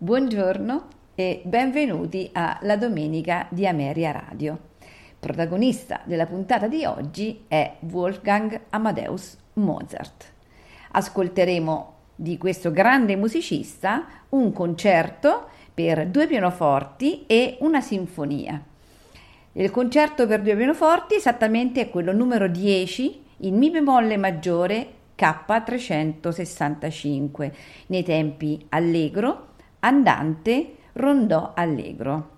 Buongiorno e benvenuti a La Domenica di Ameria Radio. Protagonista della puntata di oggi è Wolfgang Amadeus Mozart. Ascolteremo di questo grande musicista un concerto per due pianoforti e una sinfonia. Il concerto per due pianoforti esattamente è quello numero 10 in Mi bemolle maggiore K365 nei tempi allegro andante rondò allegro.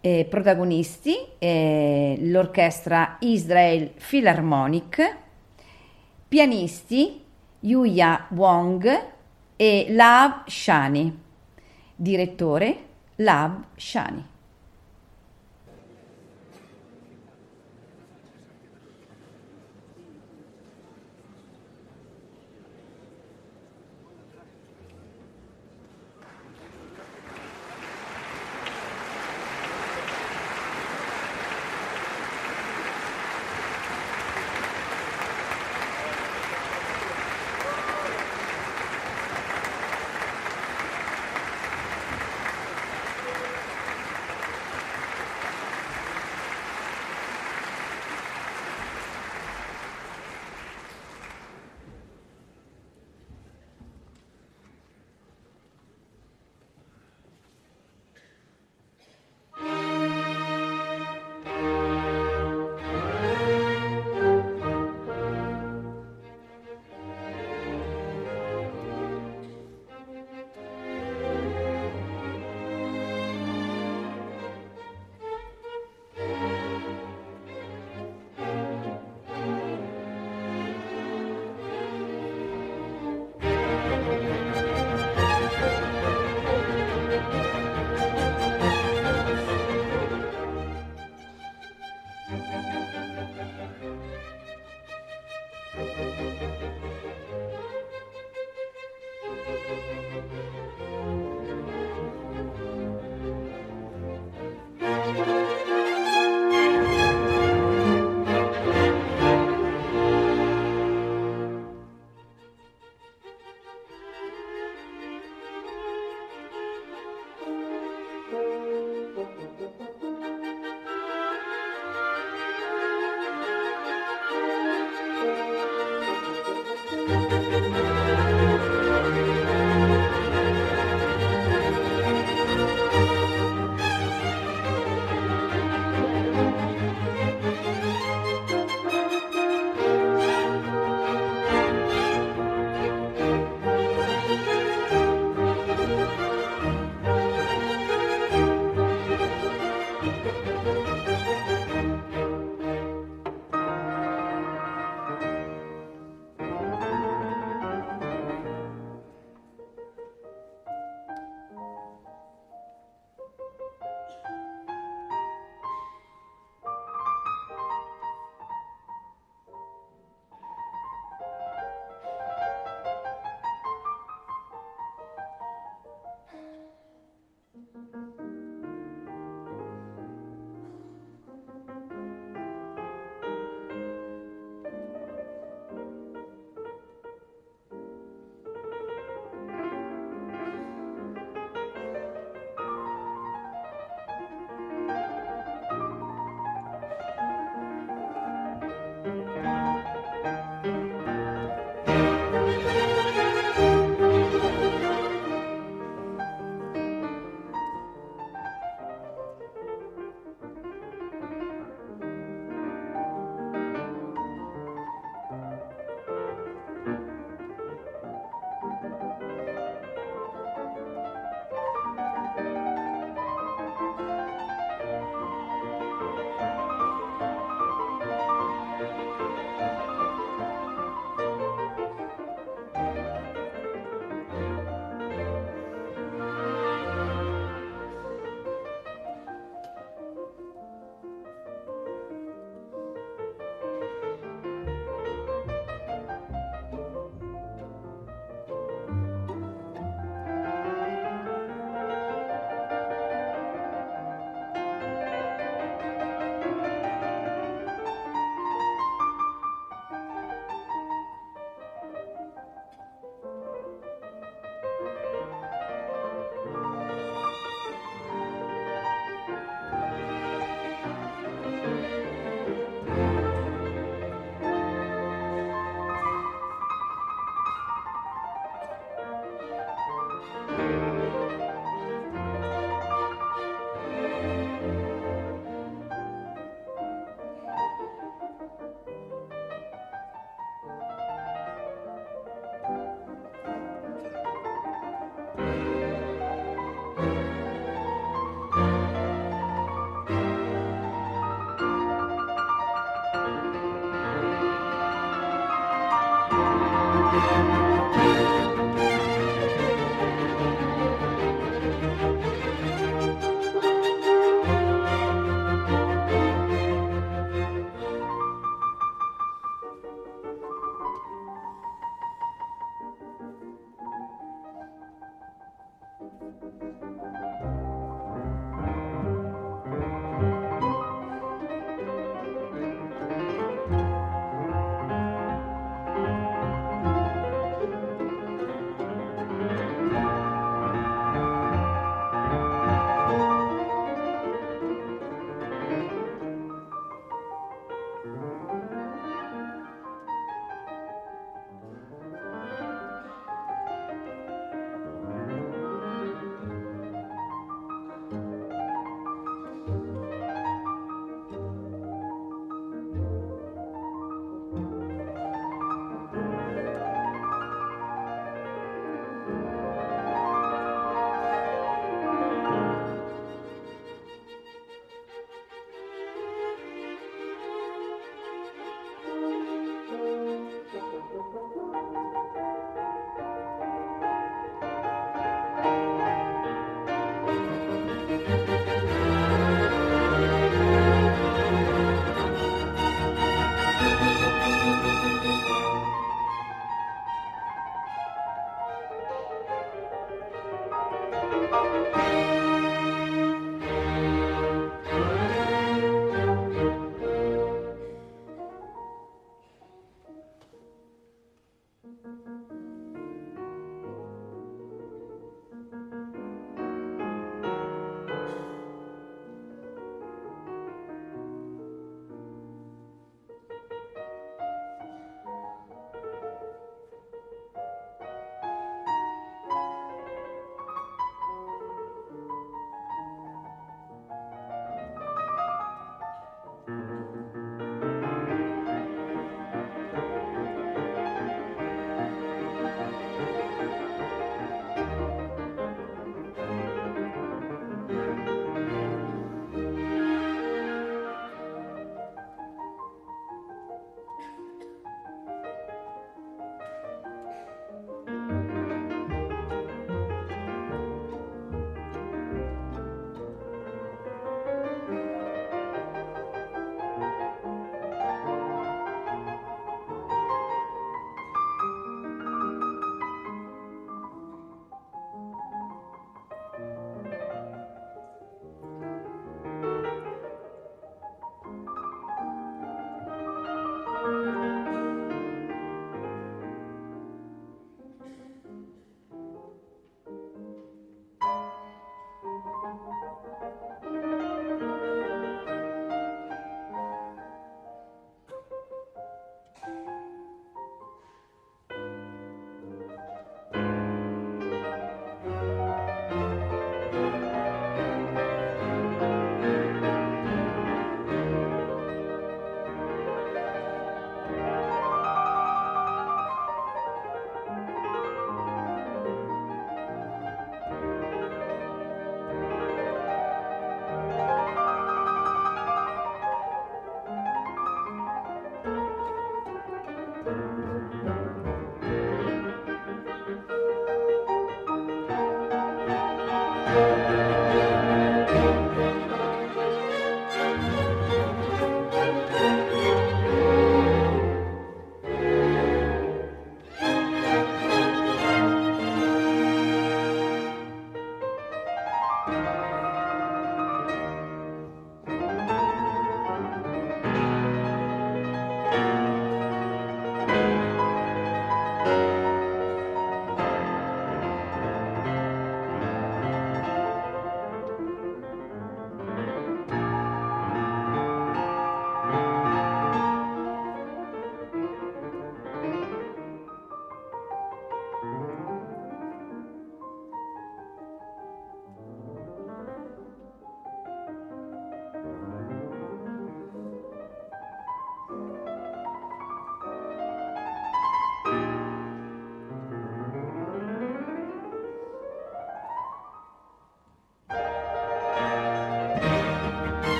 Eh, protagonisti eh, l'orchestra Israel Philharmonic, pianisti Yuya Wong e Lav Shani, direttore Lav Shani.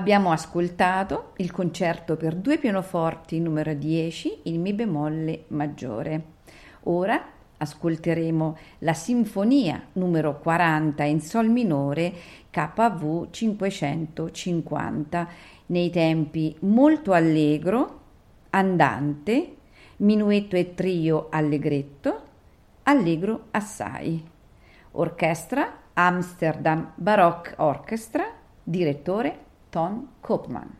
Abbiamo ascoltato il concerto per due pianoforti numero 10 in Mi bemolle maggiore. Ora ascolteremo la sinfonia numero 40 in Sol minore KV 550 nei tempi molto allegro, andante, minuetto e trio allegretto, allegro assai. Orchestra Amsterdam Baroque Orchestra, direttore Ton Koopman.